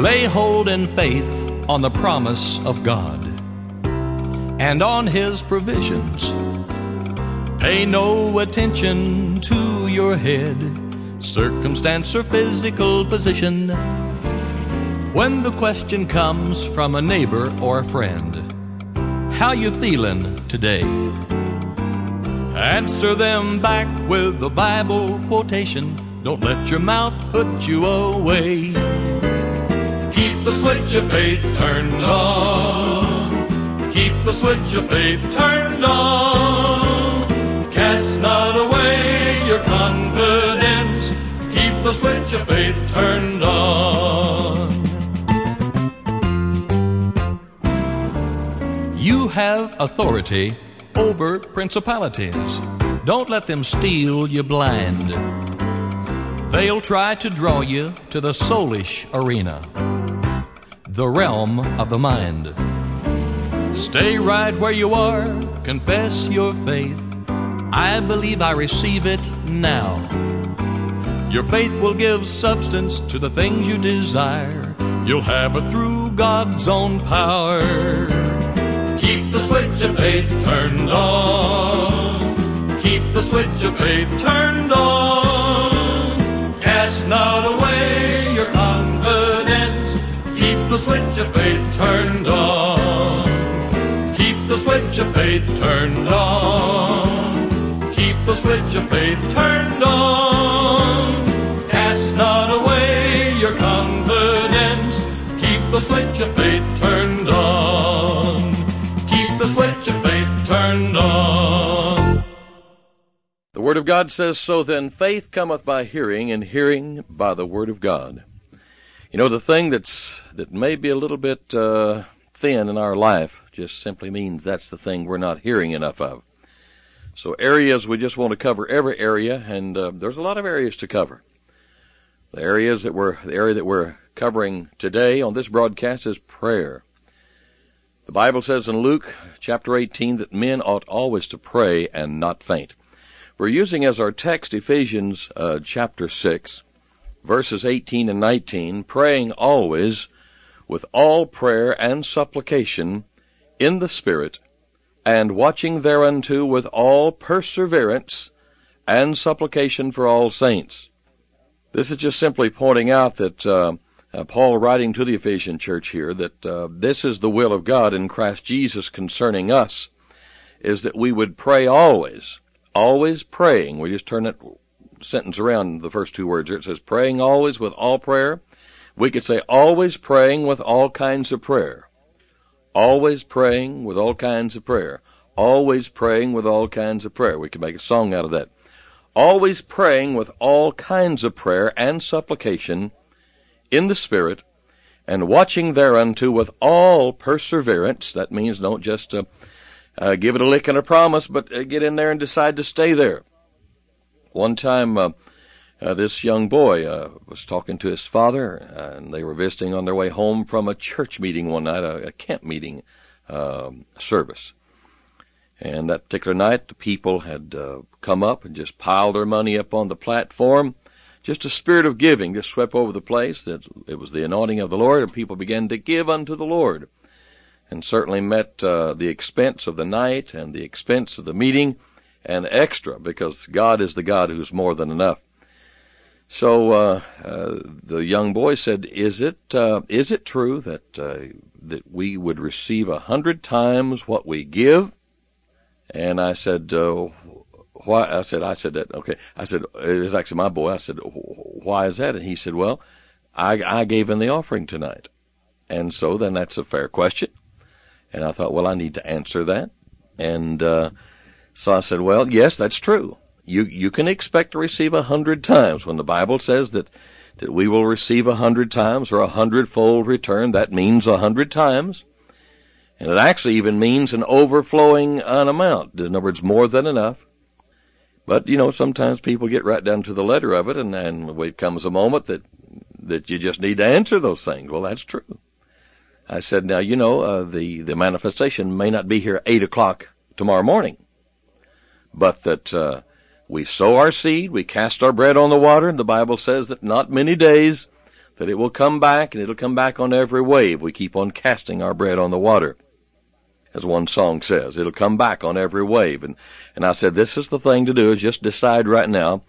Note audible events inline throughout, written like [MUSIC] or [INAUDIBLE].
Lay hold in faith on the promise of God and on His provisions. Pay no attention to your head, circumstance, or physical position. When the question comes from a neighbor or a friend, how you feeling today? Answer them back with a Bible quotation. Don't let your mouth put you away. Keep the switch of faith turned on. Keep the switch of faith turned on. Cast not away your confidence. Keep the switch of faith turned on. You have authority over principalities. Don't let them steal you blind. They'll try to draw you to the soulish arena, the realm of the mind. Stay right where you are, confess your faith. I believe I receive it now. Your faith will give substance to the things you desire. You'll have it through God's own power. Keep the switch of faith turned on. Keep the switch of faith turned on. Cast not away switch of faith turned on. Keep the switch of faith turned on. Keep the switch of faith turned on. Cast not away your confidence. Keep the switch of faith turned on. Keep the switch of faith turned on. The Word of God says, So then faith cometh by hearing, and hearing by the Word of God. You know, the thing that's that may be a little bit uh, thin in our life just simply means that's the thing we're not hearing enough of. So areas we just want to cover every area, and uh, there's a lot of areas to cover. The areas that we're the area that we're covering today on this broadcast is prayer. The Bible says in Luke chapter 18 that men ought always to pray and not faint. We're using as our text Ephesians uh, chapter 6, verses 18 and 19, praying always with all prayer and supplication in the Spirit, and watching thereunto with all perseverance and supplication for all saints. This is just simply pointing out that uh, uh, Paul writing to the Ephesian church here that uh, this is the will of God in Christ Jesus concerning us, is that we would pray always, always praying. We just turn that sentence around the first two words here. It says praying always with all prayer. We could say always praying with all kinds of prayer. Always praying with all kinds of prayer. Always praying with all kinds of prayer. We could make a song out of that. Always praying with all kinds of prayer and supplication in the Spirit, and watching thereunto with all perseverance. That means don't just uh, uh, give it a lick and a promise, but uh, get in there and decide to stay there. One time, uh, uh, this young boy uh, was talking to his father, and they were visiting on their way home from a church meeting one night, a, a camp meeting um, service. And that particular night, the people had uh, come up and just piled their money up on the platform. Just a spirit of giving just swept over the place. It, it was the anointing of the Lord, and people began to give unto the Lord. And certainly met uh, the expense of the night and the expense of the meeting and extra because God is the God who's more than enough. So uh, uh, the young boy said, "Is it uh, is it true that uh, that we would receive a hundred times what we give?" And I said, uh, "Why?" I said, "I said that." Okay, I said, "It was actually my boy." I said, "Why is that?" And he said, "Well, I I gave in the offering tonight." And so then that's a fair question. And I thought, well, I need to answer that. And uh, so I said, well, yes, that's true. You you can expect to receive a hundred times when the Bible says that that we will receive a hundred times or a hundredfold return. That means a hundred times. And it actually even means an overflowing an amount. In other words, more than enough. But, you know, sometimes people get right down to the letter of it and then it comes a moment that, that you just need to answer those things. Well, that's true. I said, now, you know, uh, the, the manifestation may not be here eight o'clock tomorrow morning, but that, uh, we sow our seed, we cast our bread on the water, and the Bible says that not many days that it will come back, and it'll come back on every wave. We keep on casting our bread on the water. As one song says, it'll come back on every wave. And, and I said, this is the thing to do is just decide right now,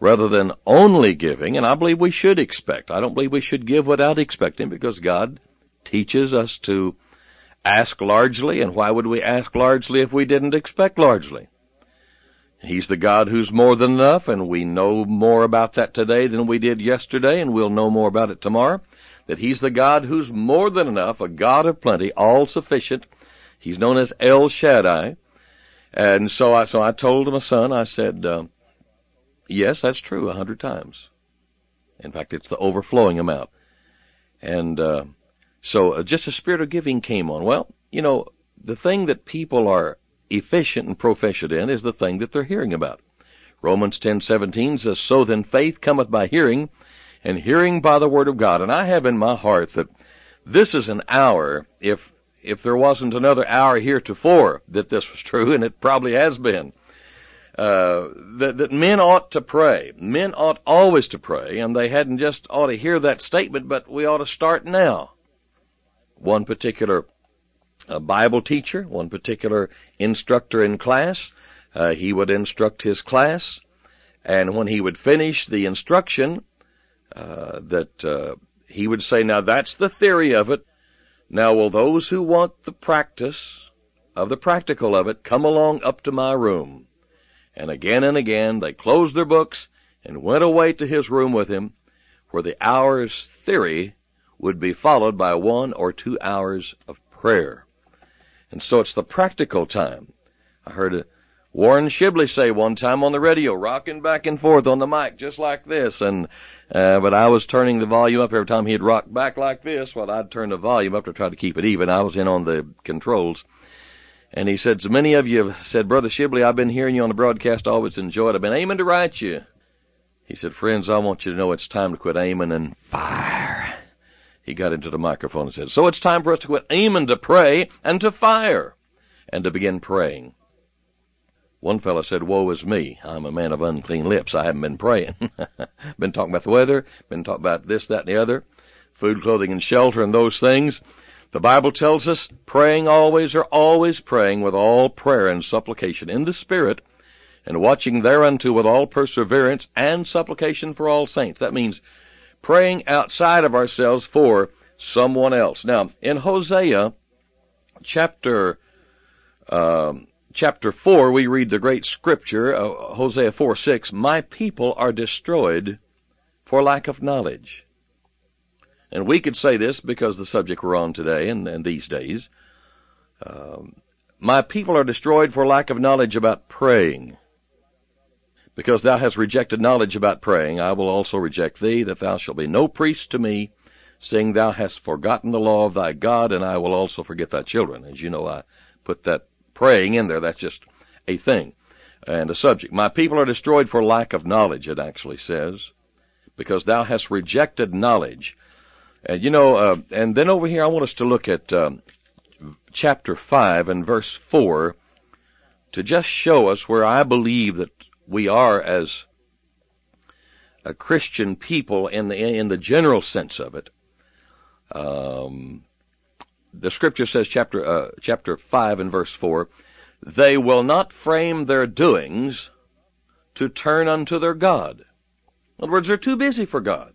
rather than only giving, and I believe we should expect. I don't believe we should give without expecting because God teaches us to ask largely, and why would we ask largely if we didn't expect largely? He's the God who's more than enough, and we know more about that today than we did yesterday, and we'll know more about it tomorrow. That He's the God who's more than enough, a God of plenty, all sufficient. He's known as El Shaddai. And so I, so I told my son, I said, uh, yes, that's true a hundred times. In fact, it's the overflowing amount. And, uh, so uh, just a spirit of giving came on. Well, you know, the thing that people are efficient and proficient in is the thing that they're hearing about. Romans 10:17 says, "So then faith cometh by hearing, and hearing by the word of God." And I have in my heart that this is an hour, if if there wasn't another hour heretofore that this was [LAUGHS] true, and it probably has been, uh, that, that men ought to pray. Men ought always to pray, and they hadn't just ought to hear that statement, but we ought to start now. One particular a Bible teacher, one particular instructor in class. Uh, he would instruct his class, and when he would finish the instruction, uh, that uh, he would say, "Now that's the theory of it. Now will those who want the practice of the practical of it come along up to my room?" And again and again they closed their books and went away to his room with him, where the hour's theory would be followed by one or two hours of prayer. And so it's the practical time. I heard Warren Shibley say one time on the radio, rocking back and forth on the mic just like this, and uh, but I was turning the volume up every time he'd rock back like this. Well, I'd turn the volume up to try to keep it even. I was in on the controls. And he said, so many of you have said, Brother Shibley, I've been hearing you on the broadcast, always enjoyed. I've been aiming to write you. He said, friends, I want you to know it's time to quit aiming and fire he got into the microphone and said, So it's time for us to quit aiming to pray and to fire and to begin praying. One fellow said, Woe is me. I'm a man of unclean lips. I haven't been praying. [LAUGHS] been talking about the weather, been talking about this, that, and the other, food, clothing, and shelter, and those things. The Bible tells us, praying always or always praying with all prayer and supplication in the Spirit, and watching thereunto with all perseverance and supplication for all saints. That means praying outside of ourselves for someone else. Now, in Hosea chapter um, chapter four, we read the great scripture, uh, Hosea four six. My people are destroyed for lack of knowledge. And we could say this because the subject we're on today and, and these days. Um, my people are destroyed for lack of knowledge about praying. Because thou hast rejected knowledge about praying, I will also reject thee, that thou shalt be no priest to me, seeing thou hast forgotten the law of thy God, and I will also forget thy children. As you know, I put that praying in there. That's just a thing and a subject. My people are destroyed for lack of knowledge, it actually says, because thou hast rejected knowledge. And you know, uh, and then over here I want us to look at um, chapter 5 and verse 4 to just show us where I believe that we are as a Christian people in the in the general sense of it. Um, the scripture says, chapter uh, chapter five and verse four, they will not frame their doings to turn unto their God. In other words, they're too busy for God.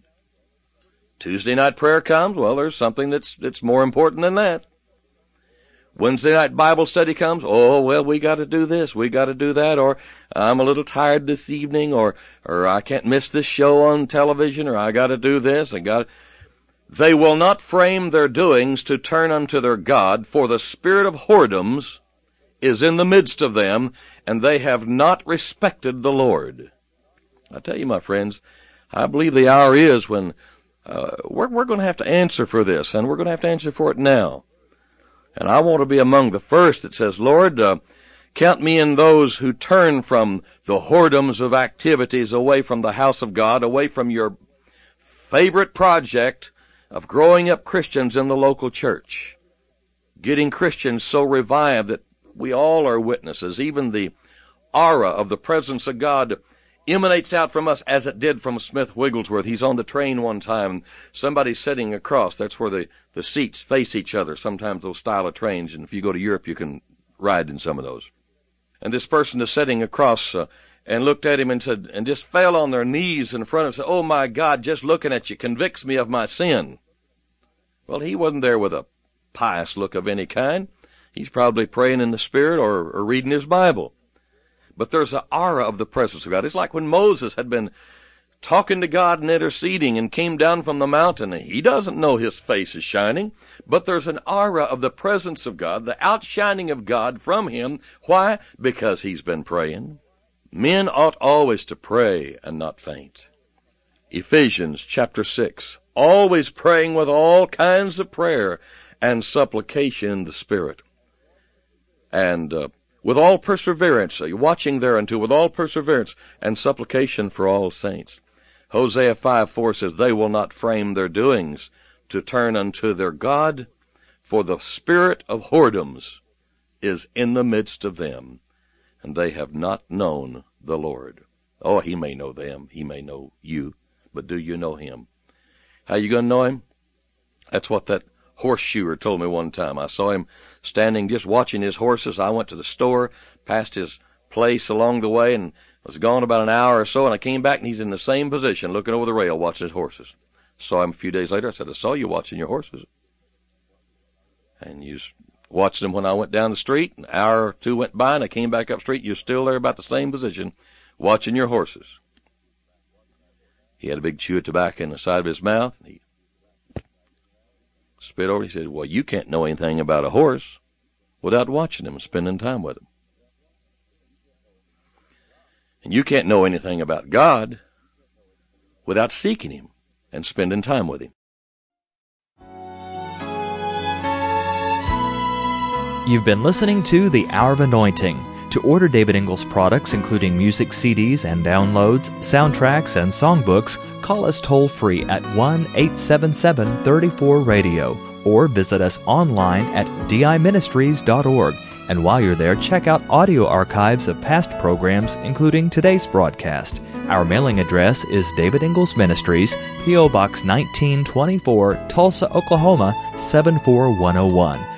Tuesday night prayer comes, well, there's something that's that's more important than that. Wednesday night Bible study comes, oh, well, we gotta do this, we gotta do that, or I'm a little tired this evening, or, or I can't miss this show on television, or I gotta do this, I gotta, they will not frame their doings to turn unto their God, for the spirit of whoredoms is in the midst of them, and they have not respected the Lord. I tell you, my friends, I believe the hour is when uh, we're, we're going to have to answer for this, and we're going to have to answer for it now. And I want to be among the first that says, Lord, uh, count me in those who turn from the whoredoms of activities away from the house of God, away from your favorite project of growing up Christians in the local church. Getting Christians so revived that we all are witnesses. Even the aura of the presence of God emanates out from us as it did from Smith Wigglesworth. He's on the train one time. Somebody's sitting across. That's where the, the seats face each other. Sometimes those style of trains. And if you go to Europe, you can ride in some of those. And this person is sitting across uh, and looked at him and said, and just fell on their knees in front of him and said, Oh my God, just looking at you convicts me of my sin. Well, he wasn't there with a pious look of any kind. He's probably praying in the Spirit or, or reading his Bible but there's an aura of the presence of God. It's like when Moses had been talking to God and interceding and came down from the mountain. He doesn't know his face is shining, but there's an aura of the presence of God, the outshining of God from him. Why? Because he's been praying. Men ought always to pray and not faint. Ephesians chapter 6. Always praying with all kinds of prayer and supplication in the Spirit. And uh, with all perseverance, watching thereunto with all perseverance and supplication for all saints. Hosea 5 4 says, They will not frame their doings to turn unto their God, for the spirit of whoredoms is in the midst of them, and they have not known the Lord. Oh, he may know them, he may know you, but do you know him? How you gonna know him? That's what that horseshoer told me one time. I saw him standing just watching his horses. I went to the store, passed his place along the way, and was gone about an hour or so, and I came back and he's in the same position, looking over the rail, watching his horses. Saw him a few days later. I said, I saw you watching your horses. And you watched them when I went down the street. An hour or two went by, and I came back up street. You're still there about the same position, watching your horses. He had a big chew of tobacco in the side of his mouth. He spit over. He said, Well, you can't know anything about a horse without watching him spending time with him. And you can't know anything about God without seeking him and spending time with him. You've been listening to The Hour of Anointing. To order David Ingles products, including music CDs and downloads, soundtracks, and songbooks, call us toll free at 1 877 34 Radio or visit us online at diministries.org. And while you're there, check out audio archives of past programs, including today's broadcast. Our mailing address is David Ingles Ministries, P.O. Box 1924, Tulsa, Oklahoma 74101.